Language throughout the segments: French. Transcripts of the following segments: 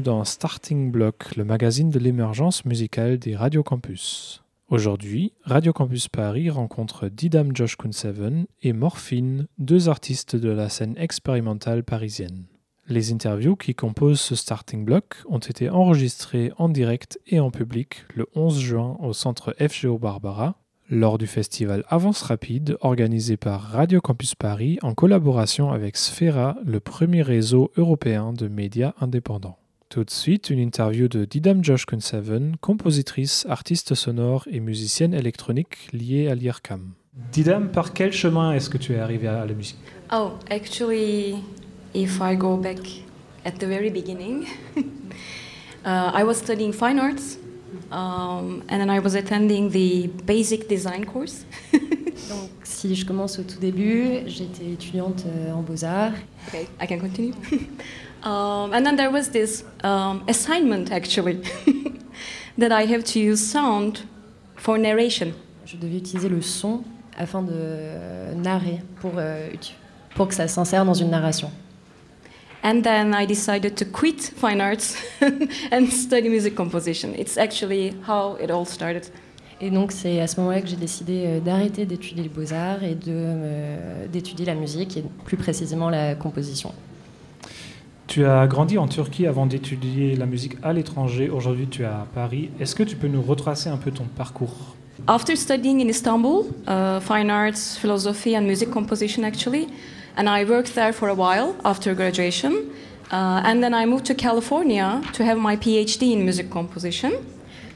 dans Starting Block, le magazine de l'émergence musicale des Radio Campus. Aujourd'hui, Radio Campus Paris rencontre Didam Josh Kunseven et Morphine, deux artistes de la scène expérimentale parisienne. Les interviews qui composent ce starting block ont été enregistrées en direct et en public le 11 juin au centre FGO Barbara, lors du festival Avance Rapide organisé par Radio Campus Paris en collaboration avec Sfera, le premier réseau européen de médias indépendants. Tout de suite, une interview de Didam Josh Kunseven, compositrice, artiste sonore et musicienne électronique liée à l'IRCAM. Didam, par quel chemin est-ce que tu es arrivée à la musique? Oh, actually, if I go back at the very beginning, uh, I was studying fine arts, um, and then I was attending the basic design course. Donc, si je commence au tout début, j'étais étudiante euh, en beaux-arts. okay, I can continue. um, and then there was this um, assignment actually that I have to use sound for narration. Je devais utiliser le son afin de euh, narrer pour, euh, pour que ça s'insère dans une narration. And then I decided to quit fine arts and study music composition. It's actually how it all started. Et donc, c'est à ce moment-là que j'ai décidé euh, d'arrêter d'étudier les beaux-arts et euh, d'étudier la musique et plus précisément la composition. Tu as grandi en Turquie avant d'étudier la musique à l'étranger. Aujourd'hui, tu es à Paris. Est-ce que tu peux nous retracer un peu ton parcours? After studying in Istanbul, uh, fine arts, philosophy, and music composition, actually, and I worked there for a while after graduation, uh, and then I moved to California to have my PhD in music composition.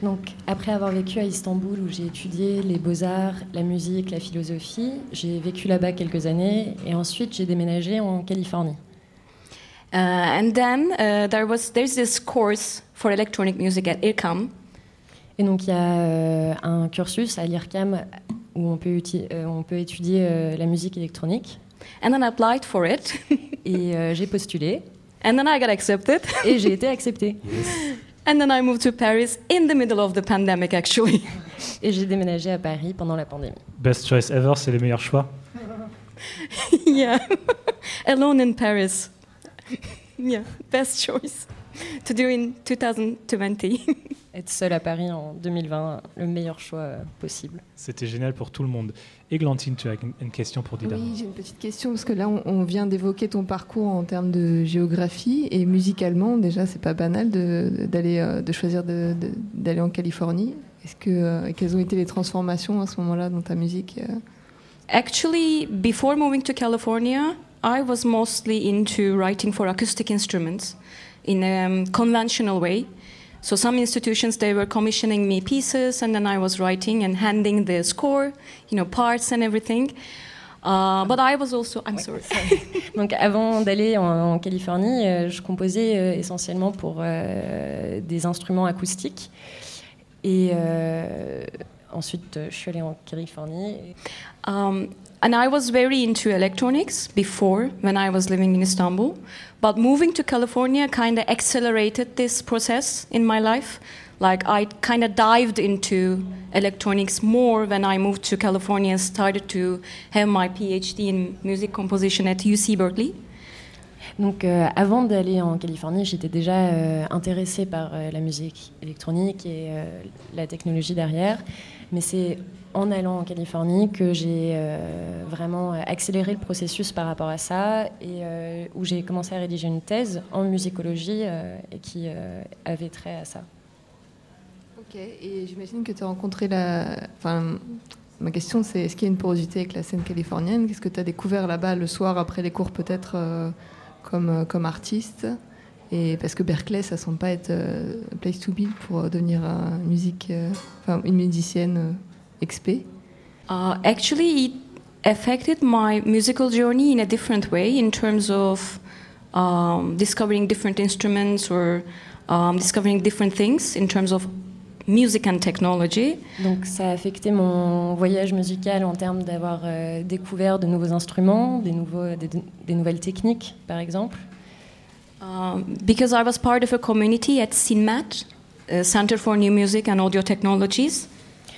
Donc, après avoir vécu à Istanbul où j'ai étudié les beaux-arts, la musique, la philosophie, j'ai vécu là-bas quelques années et ensuite j'ai déménagé en Californie. Uh, and then uh, there was there's this course for electronic music at IRCAM, Et donc, il y a euh, un cursus à l'IRCAM où on peut, uti- euh, on peut étudier euh, la musique électronique. and then I applied for it, Et euh, j'ai postulé and then I got accepted, et j'ai été acceptée. and then I moved to Paris in the middle of the pandemic, actually. Et j'ai déménagé à Paris pendant la pandémie. Best choice ever, c'est les meilleurs choix. yeah, alone in Paris. Yeah, best choice to do in 2020. Être seule à Paris en 2020, le meilleur choix euh, possible. C'était génial pour tout le monde. Églantine, tu as une- question pour Didam. Oui, j'ai une petite question parce que là, on, on vient d'évoquer ton parcours en termes de géographie et musicalement, déjà, c'est pas banal de, d'aller, euh, de choisir de- de- d'aller en Californie. Est-ce que euh, quelles ont été les transformations à ce moment-là dans ta musique Actually, before moving to California, I was mostly into writing for acoustic instruments in a um, conventional way. So some institutions they were commissioning me pieces, and then I was writing and handing the score, you know, parts and everything. Uh, but I was also, I'm sorry. Donc avant d'aller en, en Californie, euh, je composais euh, essentiellement pour euh, des instruments acoustiques. Et ensuite, je suis allée en Californie. Um, and I was very into electronics before when I was living in Istanbul. But moving to California kind of accelerated this process in my life. Like I kind of dived into electronics more when I moved to California and started to have my PhD in music composition at UC Berkeley. Donc euh, avant d'aller en Californie, j'étais déjà euh, intéressée par euh, la musique électronique et euh, la technologie derrière. Mais c'est en allant en Californie que j'ai euh, vraiment accéléré le processus par rapport à ça et euh, où j'ai commencé à rédiger une thèse en musicologie euh, et qui euh, avait trait à ça. Ok, et j'imagine que tu as rencontré la. Enfin, ma question, c'est est-ce qu'il y a une porosité avec la scène californienne? Qu'est-ce que tu as découvert là-bas le soir après les cours, peut-être euh, comme, euh, comme artiste? Et parce que Berkeley, ça semble pas être euh, place to be pour euh, devenir euh, une musicienne expé. Uh, actually, it affected my musical journey in a different way in terms of um, discovering different instruments or um, discovering different things in terms of music and technology. Donc ça a affecté mon voyage musical en termes d'avoir euh, découvert de nouveaux instruments, des, nouveaux, des, des nouvelles techniques par exemple. Um, because I was part of a community at CINMAT, uh, Center for New Music and Audio Technologies.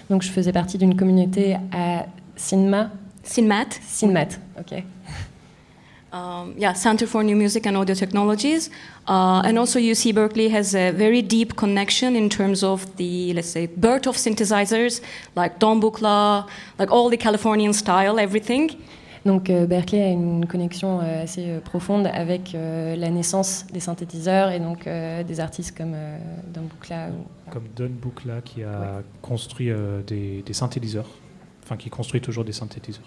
Donc je faisais partie d'une communauté à Cinema, CINMAT. Cinmat, ok. um, yeah, Center for New Music and Audio Technologies. Uh, and also UC Berkeley has a very deep connection in terms of the, let's say, birth of synthesizers, like Don Buchla, like all the Californian style, everything. Donc euh, Berkeley a une connexion euh, assez euh, profonde avec la naissance des synthétiseurs et donc des artistes comme Don Buchla. ou- Comme Don Buchla qui a construit des, des synthétiseurs, enfin qui construit toujours des synthétiseurs.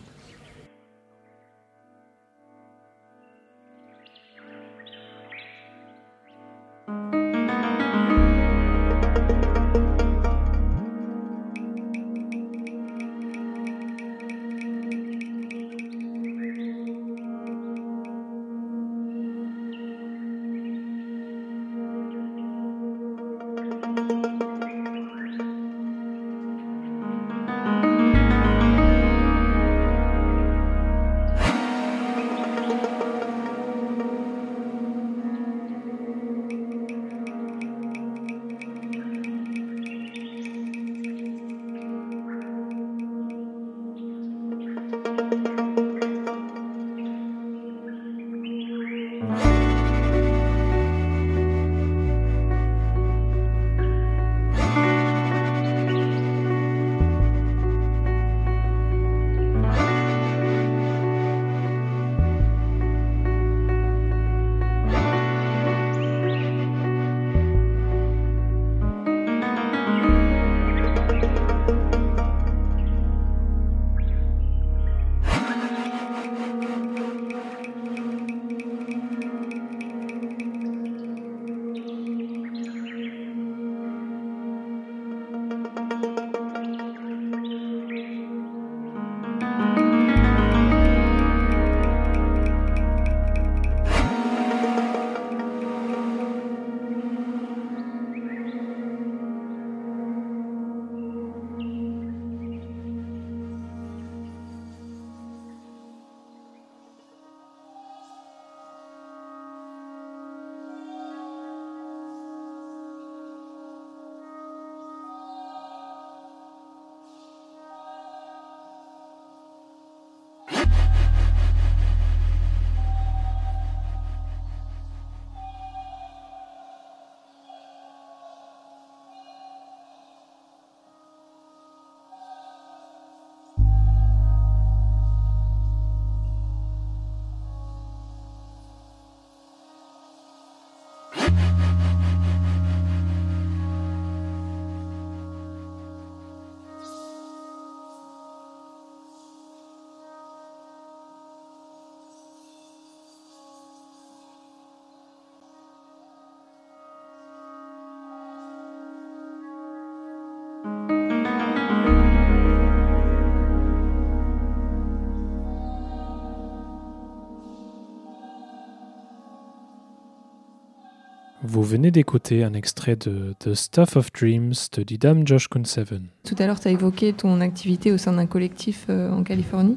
Vous venez d'écouter un extrait de The Stuff of Dreams de Didam Josh Kunseven. Tout à l'heure, tu as évoqué ton activité au sein d'un collectif euh, en Californie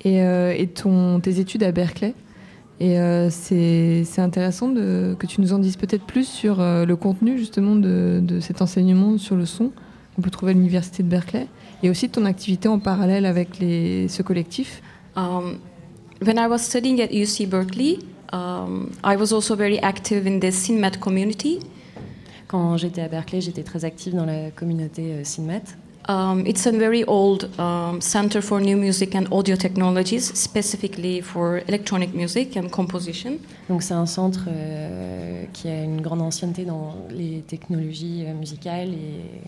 et, euh, et ton, tes études à Berkeley. Et euh, c'est intéressant de, que tu nous en dises peut-être plus sur euh, le contenu justement de, de cet enseignement sur le son qu'on peut trouver à l'université de Berkeley et aussi de ton activité en parallèle avec les, ce collectif. Um, when I was studying at UC Berkeley, um, I was also very active in the CINMAT community. Quand j'étais à Berkeley, j'étais très active dans la communauté euh, CINMAT. Um, it's a very old um, center for new music and audio technologies, specifically for electronic music and composition. Donc c'est un centre euh, qui a une grande ancienneté dans les technologies euh, musicales et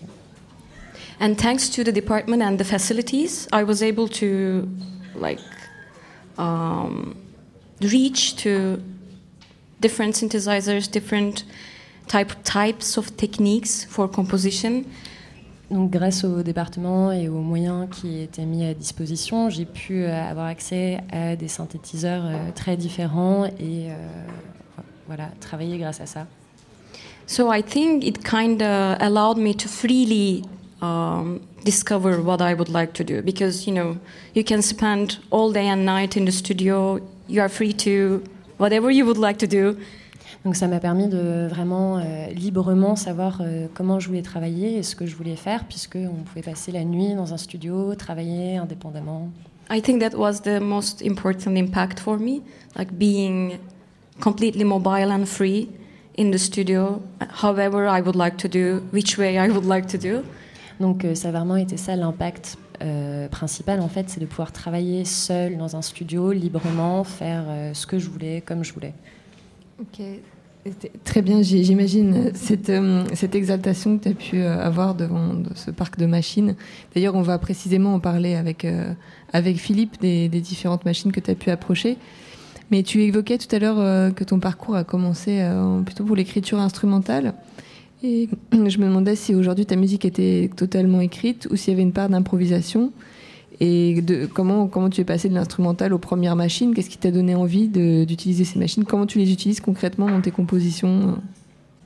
And thanks to the department and the facilities, I was able to like um, reach to different synthesizers, different type types of techniques for composition. Donc, grâce au département et aux moyens qui étaient mis à disposition, j'ai pu euh, avoir accès à des synthétiseurs euh, très différents et euh, voilà, travailler grâce à ça. So I think it kind of allowed me to freely um, discover what I would like to do because you know you can spend all day and night in the studio. You are free to whatever you would like to do. Donc ça m'a permis de vraiment euh, librement savoir euh, comment je voulais travailler et ce que je voulais faire, puisqu'on pouvait passer la nuit dans un studio, travailler indépendamment. I think that was the most important impact for me, like being completely mobile and free in the studio, however I would like to do, which way I would like to do. Donc euh, ça a vraiment été ça l'impact euh, principal en fait, c'est de pouvoir travailler seul dans un studio, librement, faire euh, ce que je voulais, comme je voulais. Ok, Très bien, j'imagine cette, cette, exaltation que tu as pu avoir devant ce parc de machines. D'ailleurs, on va précisément en parler avec, avec Philippe des différentes machines que tu as pu approcher. Mais tu évoquais tout à l'heure que ton parcours a commencé plutôt pour l'écriture instrumentale. Et je me demandais si aujourd'hui ta musique était totalement écrite ou s'il y avait une part d'improvisation. Et de, comment, comment tu es passé de l'instrumental aux premières machines? Qu'est-ce qui t'a donné envie d'utiliser ces machines? Comment tu les utilises concrètement dans tes compositions?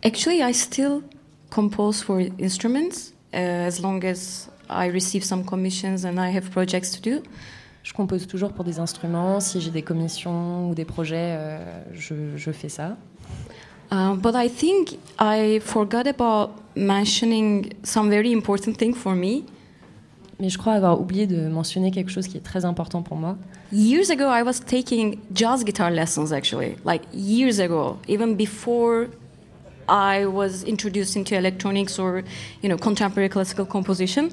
Actually, I still compose for instruments uh, as long as I receive some commissions and I have projects to do. Je compose toujours pour des instruments. Si j'ai des commissions ou des projets, euh, je, je fais ça. Uh, but I think I forgot about mentioning some very important thing for me. Mais je crois avoir oublié de mentionner quelque chose qui est très important pour moi. Years ago, I was taking jazz guitar lessons actually, like years ago, even before I was introduced into electronics or, you know, contemporary classical composition.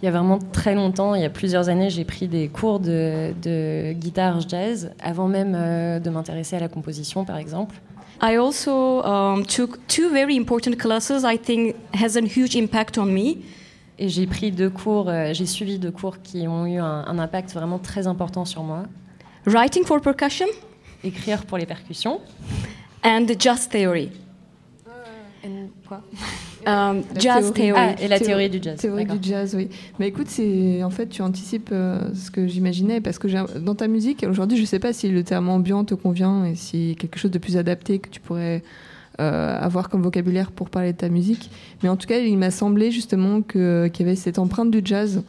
Il y a vraiment très longtemps, il y a plusieurs années, j'ai pris des cours de, de guitare jazz avant même euh, de m'intéresser à la composition, par exemple. I also um, took two very important classes. I think has a huge impact on me. Et j'ai pris deux cours, euh, j'ai suivi deux cours qui ont eu un, un, impact vraiment très important sur moi. Writing for percussion. Écrire pour les percussions. And jazz theory. And quoi um, Jazz théorie. theory. Ah, et la théorie du jazz. Théorie du jazz, oui. Mais écoute, c'est en fait tu anticipes euh, ce que j'imaginais parce que dans ta musique aujourd'hui, je sais pas si le terme ambiant te convient et si quelque chose de plus adapté que tu pourrais euh, avoir comme vocabulaire pour parler de ta musique. Mais en tout cas, il m'a semblé justement que qu'il y avait cette empreinte du jazz,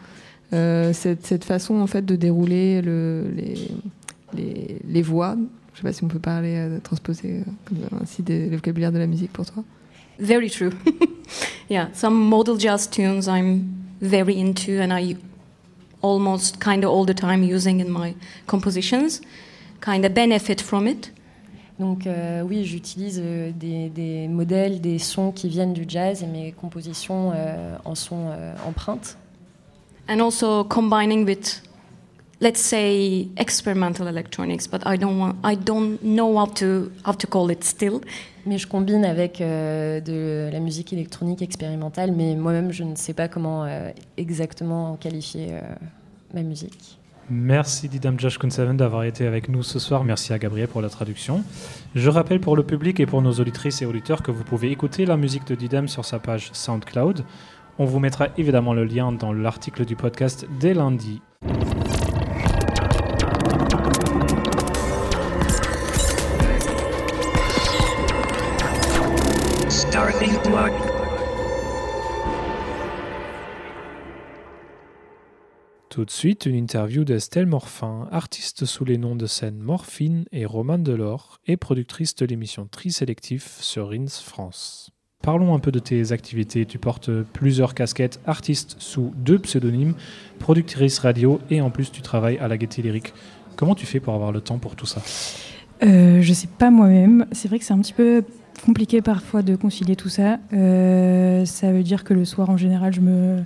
euh, cette, cette, façon en fait de dérouler le, les, les, les voix. Je sais pas si on peut parler, euh, transposer ainsi des, le vocabulaire de la musique pour toi. Very true. yeah, some modal jazz tunes I'm very into and I almost kind of all the time using in my compositions, kind of benefit from it. Donc euh, oui, j'utilise euh, des, des, modèles, des sons qui viennent du jazz et mes compositions euh, en sont euh, empreintes. And also combining with, let's say, experimental electronics, but I don't want, I don't know how to how to call it still. Mais je combine avec euh, de la musique électronique expérimentale, mais moi-même je ne sais pas comment euh, exactement qualifier euh, ma musique. Merci Didam Josh Kunseven d'avoir été avec nous ce soir. Merci à Gabriel pour la traduction. Je rappelle pour le public et pour nos auditrices et auditeurs que vous pouvez écouter la musique de Didam sur sa page SoundCloud. On vous mettra évidemment le lien dans l'article du podcast dès lundi. Tout de suite, une interview d'Estelle Morfin, artiste sous les noms de scène Morphine et Romane Delors, et productrice de l'émission Tri-Sélectif sur Rins France. Parlons un peu de tes activités. Tu portes plusieurs casquettes, artiste sous deux pseudonymes, productrice radio et en plus tu travailles à la Gaieté Lyrique. Comment tu fais pour avoir le temps pour tout ça? Euh, Je sais pas moi-même. C'est vrai que c'est un petit peu compliqué parfois de concilier tout ça. Euh, ça veut dire que le soir en général, je me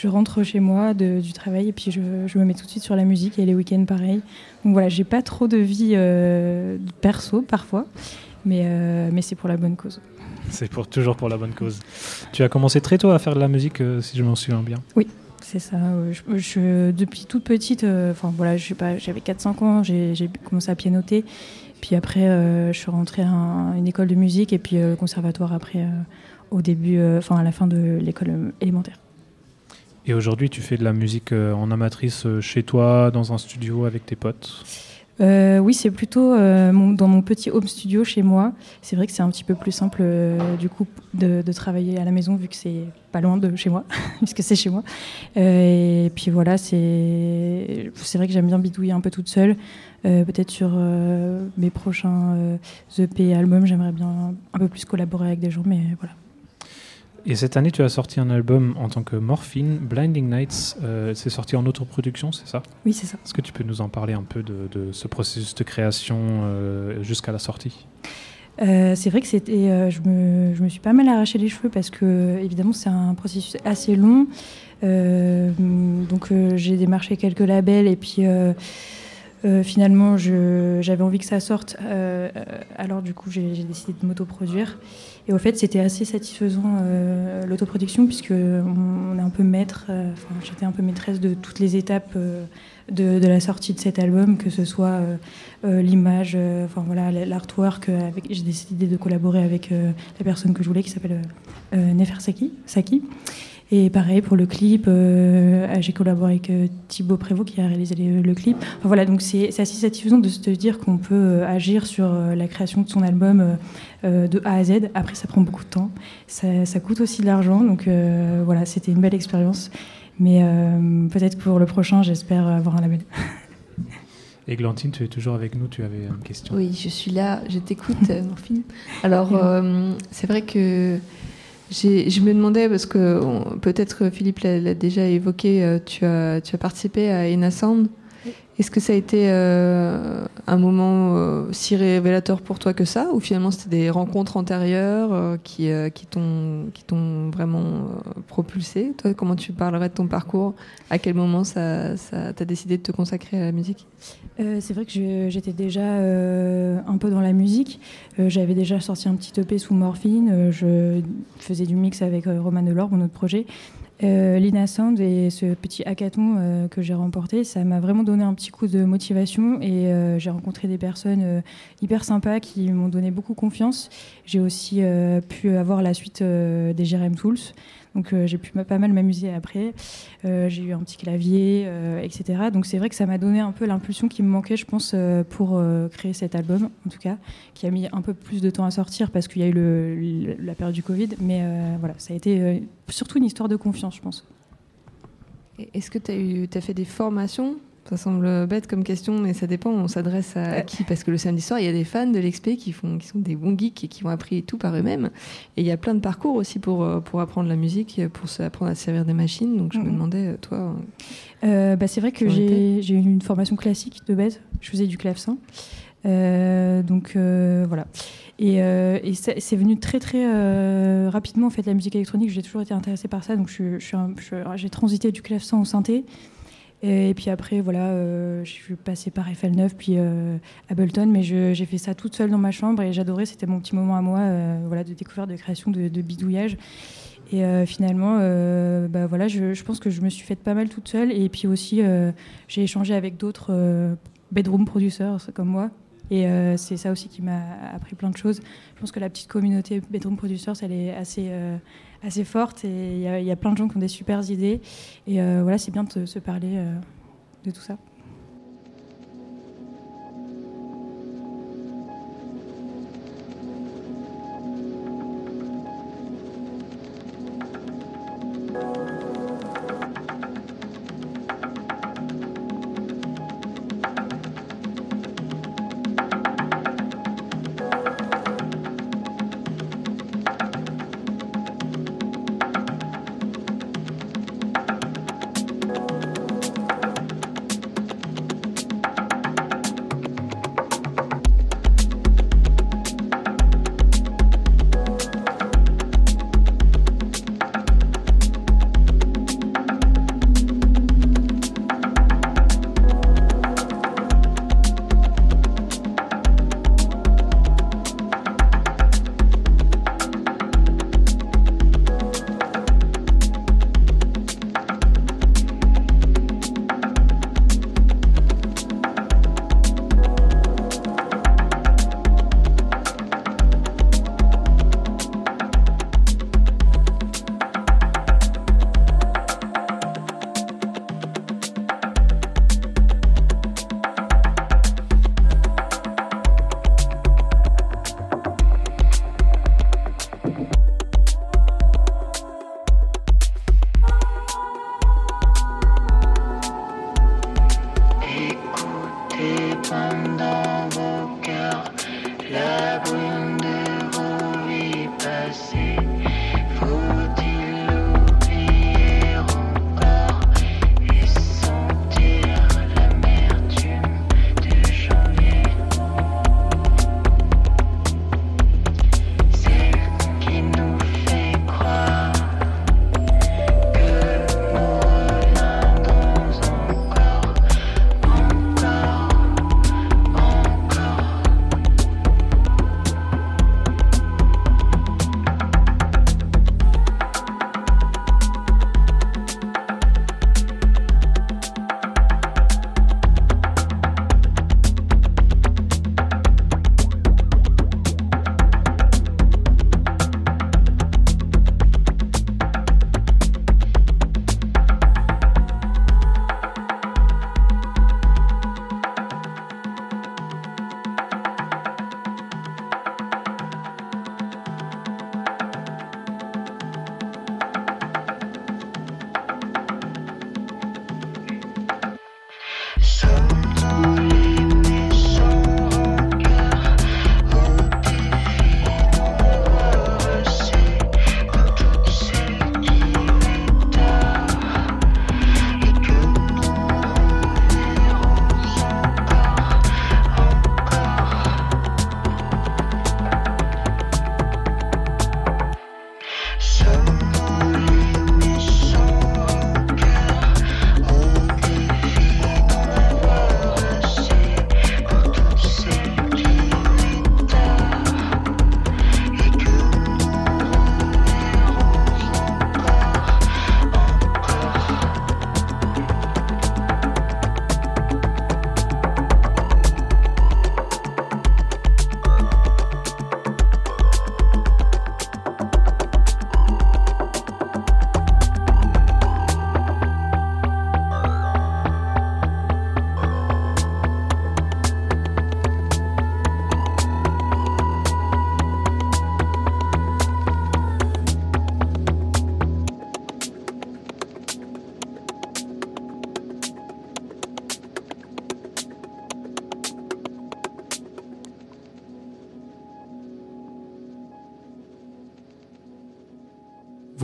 je rentre chez moi de, du travail et puis je, je, me mets tout de suite sur la musique et les week-ends pareil. Donc voilà, j'ai pas trop de vie euh, perso parfois, mais, euh, mais c'est pour la bonne cause. C'est pour, toujours pour la bonne cause. Tu as commencé très tôt à faire de la musique, euh, si je m'en souviens bien. Oui, c'est ça. Je, je, depuis toute petite, enfin voilà, je sais pas, j'avais 4-5 ans, j'ai commencé à pianoter. Puis après, je suis rentrée à une école de musique et puis le conservatoire après, au début, enfin à la fin de l'école élémentaire. Et aujourd'hui, tu fais de la musique en amatrice chez toi, dans un studio avec tes potes euh, Oui, c'est plutôt euh, dans mon petit home studio chez moi. C'est vrai que c'est un petit peu plus simple euh, du coup de, travailler à la maison vu que c'est pas loin de chez moi, puisque c'est chez moi. Euh, et puis voilà, c'est vrai que j'aime bien bidouiller un peu toute seule. Peut-être sur mes prochains EP albums, j'aimerais bien un peu plus collaborer avec des gens, mais voilà. Et cette année, tu as sorti un album en tant que Morphine, Blinding Nights. Euh, c'est sorti en autoproduction, c'est ça Oui, c'est ça. Est-ce que tu peux nous en parler un peu de, de ce processus de création euh, jusqu'à la sortie? Euh, c'est vrai que c'était, je, me, je me suis pas mal arraché les cheveux parce que évidemment c'est un processus assez long. Donc j'ai démarché quelques labels et puis euh, finalement j'avais envie que ça sorte. Euh, alors du coup j'ai décidé de m'autoproduire. Et au fait c'était assez satisfaisant euh, l'autoproduction puisque on, est un peu maître. euh, Enfin j'étais un peu maîtresse de toutes les étapes. euh, de, de la sortie de cet album, que ce soit l'image, enfin voilà, l'artwork. j'ai décidé de collaborer avec la personne que je voulais, qui s'appelle euh, euh, Nefer Saki, Saki. Et pareil pour le clip, euh, j'ai collaboré avec euh, Thibaut Prévost qui a réalisé les- le clip. Enfin, voilà, donc c'est c'est assez satisfaisant de se dire qu'on peut euh, agir sur la création de son album de A à Z. Après, ça prend beaucoup de temps, ça, ça coûte aussi de l'argent, donc euh, voilà, c'était une belle expérience. Mais euh, peut-être pour le prochain, j'espère avoir un label. Et Glantine, tu es toujours avec nous, tu avais une question. Oui, je suis là, je t'écoute, Morphine. Alors, euh, c'est vrai que je me demandais, parce que peut-être Philippe l'a déjà évoqué, euh, tu as, tu as participé à Ena. Est-ce que ça a été euh, un moment euh, si révélateur pour toi que ça Ou finalement c'était des rencontres antérieures euh, qui, qui t'ont vraiment propulsé? Toi, comment tu parlerais de ton parcours? À quel moment ça, ça t'as décidé de te consacrer à la musique? C'est vrai que j'étais déjà un peu dans la musique. J'avais déjà sorti un petit EP sous Morphine. Je faisais du mix avec Roman Delors, mon autre projet. Euh, Lina Sound et ce petit hackathon euh, que j'ai remporté, ça m'a vraiment donné un petit coup de motivation et euh, j'ai rencontré des personnes euh, hyper sympas qui m'ont donné beaucoup confiance. J'ai aussi pu avoir la suite des JRM Tools. Donc euh, j'ai pu pas mal m'amuser après. Euh, j'ai eu un petit clavier, euh, etc. Donc c'est vrai que ça m'a donné un peu l'impulsion qui me manquait, je pense, pour créer cet album, en tout cas, qui a mis un peu plus de temps à sortir parce qu'il y a eu la période du Covid. Mais voilà, ça a été surtout une histoire de confiance, je pense. Est-ce que tu as fait des formations? Ça semble bête comme question, mais ça dépend. On s'adresse à, qui? Parce que le samedi soir, il y a des fans de l'XP qui, font, qui sont des bons geeks et qui ont appris tout par eux-mêmes. Et il y a plein de parcours aussi pour, euh, pour apprendre la musique, pour apprendre à se servir des machines. Donc je me Mhm. demandais, euh, toi, Euh, bah, c'est vrai que j'ai j'ai eu une formation classique de base. Je faisais du clavecin. Euh, donc euh, voilà. Et, euh, et c'est venu très très rapidement en fait la musique électronique. J'ai toujours été intéressée par ça, donc je, je je- j'ai transité du clavecin au synthé. Et, puis après voilà, euh, je suis passée par FL9 puis euh, Ableton, mais j'ai fait ça toute seule dans ma chambre et j'adorais. C'était mon petit moment à moi, euh, voilà, de découverte, de création, de, bidouillage. Et euh, finalement, bah voilà, je, pense que je me suis faite pas mal toute seule. Et puis aussi, j'ai échangé avec d'autres bedroom producers comme moi. Et c'est ça aussi qui m'a appris plein de choses. Je pense que la petite communauté bedroom producers, elle est assez, assez forte. Et il y, a- plein de gens qui ont des super idées. Et euh, voilà, c'est bien de se parler euh, de tout ça.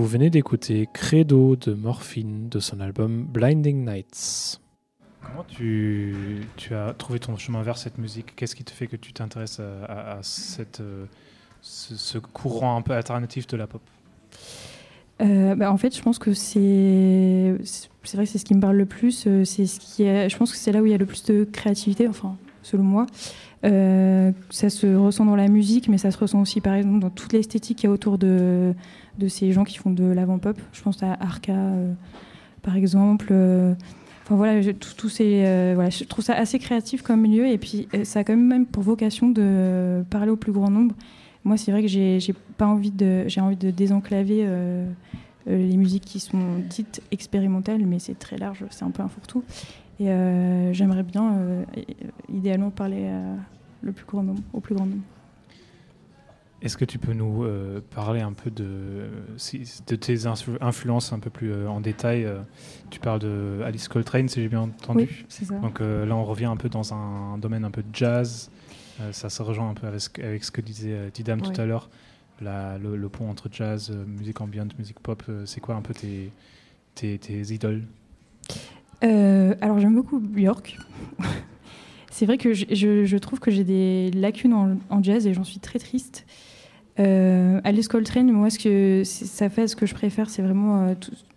Vous venez d'écouter Credo de Morphine de son album Blinding Nights. Comment tu, tu, as trouvé ton chemin vers cette musique? Qu'est-ce qui te fait que tu t'intéresses à, cette, euh, ce, courant un peu alternatif de la pop? Euh, bah, en fait, je pense que c'est c'est vrai que c'est ce qui me parle le plus. Euh, c'est ce qui est, je pense que c'est là où il y a le plus de créativité, enfin selon moi. ça se ressent dans la musique, mais ça se ressent aussi par exemple dans toute l'esthétique qu'il y a autour de ces gens qui font de l'avant-pop. Je pense à Arca, par exemple. Enfin voilà, je, euh, je trouve ça assez créatif comme milieu et puis euh, ça a quand même pour vocation de parler au plus grand nombre. Moi, c'est vrai que j'ai pas envie de, j'ai envie de désenclaver euh, les musiques qui sont dites expérimentales, mais c'est très large, c'est un peu un fourre-tout. Et j'aimerais bien, idéalement, parler le plus grand nombre, au plus grand nombre. Est-ce que tu peux nous euh, parler un peu de, de tes influences un peu plus euh, en détail euh, Tu parles de Alice Coltrane, si j'ai bien entendu. Oui, c'est ça. Donc là, on revient un peu dans un domaine un peu de jazz. ça se rejoint un peu avec, avec ce que disait Didam tout à l'heure. Le, le, pont entre jazz, musique ambiante, musique pop. c'est quoi un peu tes, tes, tes idoles? Alors j'aime beaucoup Björk. c'est vrai que je, trouve que j'ai des lacunes en, jazz et j'en suis très triste. Euh, Alice Coltrane, moi, ce que ça fait, ce que je préfère, c'est vraiment euh,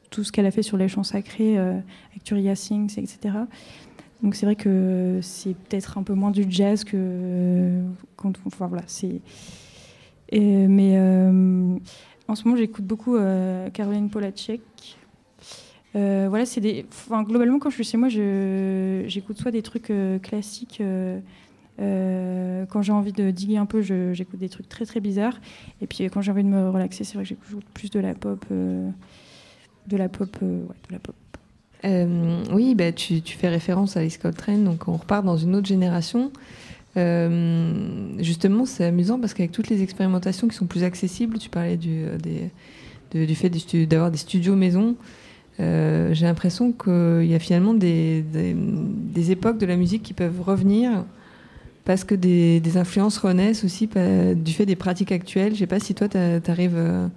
tout, ce qu'elle a fait sur les chants sacrés, euh, avec Sings, etc. Donc c'est vrai que c'est peut-être un peu moins du jazz que enfin voilà, c'est. mais en ce moment, j'écoute beaucoup Caroline Polacek. Voilà, c'est des. Enfin, globalement, quand je suis chez moi, j'écoute soit des trucs classiques euh, quand j'ai envie de diguer un peu, j'écoute des trucs très très bizarres. Et puis quand j'ai envie de me relaxer, c'est vrai que j'écoute plus de la pop, euh, de la pop, euh, de la pop. oui, bah, tu, tu, fais référence à Alice Coltrane, donc on repart dans une autre génération. justement, c'est amusant parce qu'avec toutes les expérimentations qui sont plus accessibles, tu parlais du, des, du fait d'avoir des studios maison. J'ai l'impression qu'il y a finalement des, époques de la musique qui peuvent revenir parce que des, influences renaissent aussi du fait des pratiques actuelles. Je ne sais pas si toi, tu arrives. Euh,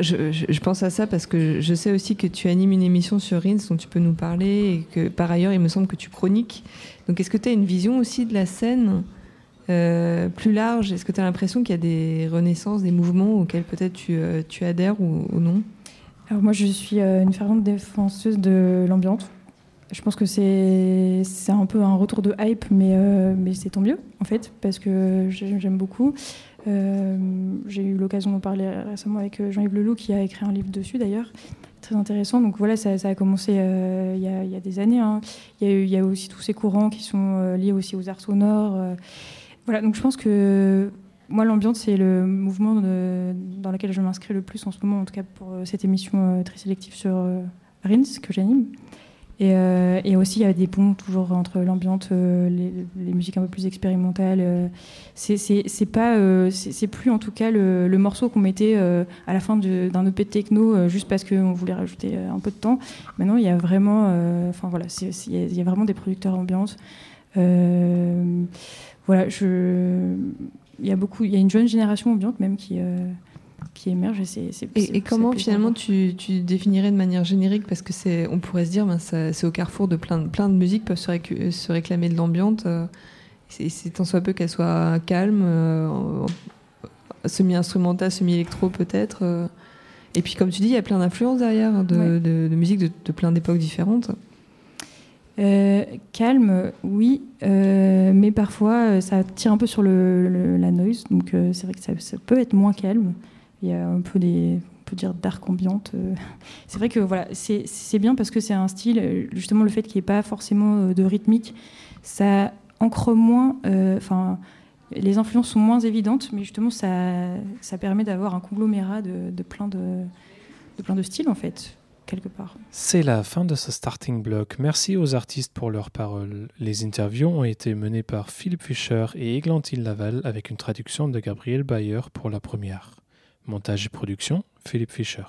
je, pense à ça parce que je sais aussi que tu animes une émission sur Rins dont tu peux nous parler et que par ailleurs, il me semble que tu chroniques. Donc, est-ce que tu as une vision aussi de la scène euh, plus large? Est-ce que tu as l'impression qu'il y a des renaissances, des mouvements auxquels peut-être tu, euh, adhères ou, non? Alors, moi, je suis une fervente défenseuse de l'ambiance. Je pense que c'est un peu un retour de hype, mais, euh, mais c'est tant mieux, en fait, parce que j'aime beaucoup. Euh, j'ai eu l'occasion d'en parler récemment avec euh, Jean-Yves Leloup, qui a écrit un livre dessus, d'ailleurs, très intéressant. Donc voilà, ça, a commencé il, y a, il, y a, des années. Hein. Il, y a il, y a aussi tous ces courants qui sont liés aussi aux arts sonores. voilà, donc je pense que moi, l'ambiance, c'est le mouvement dans lequel je m'inscris le plus en ce moment, en tout cas pour cette émission très sélective sur RINS que j'anime. Euh, et, aussi, il y a des ponts toujours entre l'ambiance, euh, les, musiques un peu plus expérimentales. Euh, c'est pas, c'est plus en tout cas le, morceau qu'on mettait à la fin d'un EP de techno juste parce qu'on voulait rajouter un peu de temps. Maintenant, il y a vraiment, enfin voilà, il y, a vraiment des producteurs ambiance. voilà, je, il y a beaucoup, il y a une jeune génération ambiante même qui qui émerge. Et, et, comment finalement tu, tu, définirais de manière générique Parce que c'est, on pourrait se dire, ben, c'est au carrefour de plein, de plein de musiques peuvent se, se réclamer de l'ambiance. Euh, c'est tant soit peu qu'elle soit calme, euh, semi-instrumentale, semi-électro peut-être. Euh. Et puis comme tu dis, il y a plein d'influences derrière, de, de, de musique de, plein d'époques différentes. Calme, oui, mais parfois ça tire un peu sur la noise, donc c'est vrai que ça, peut être moins calme. Il y a un peu des, on peut dire dark ambiante. Euh. C'est vrai que voilà, c'est bien parce que c'est un style. Justement, le fait qu'il n'y ait pas forcément euh, de rythmique, ça ancre moins. Euh, enfin, les influences sont moins évidentes, mais justement, ça, ça permet d'avoir un conglomérat de, de, plein de, de plein de styles en fait. C'est la fin de ce starting block. Merci aux artistes pour leurs paroles. Les interviews ont été menées par Philippe Fischer et Églantine Laval avec une traduction de Gabriel Bayer pour la première. Montage et production, Philippe Fischer.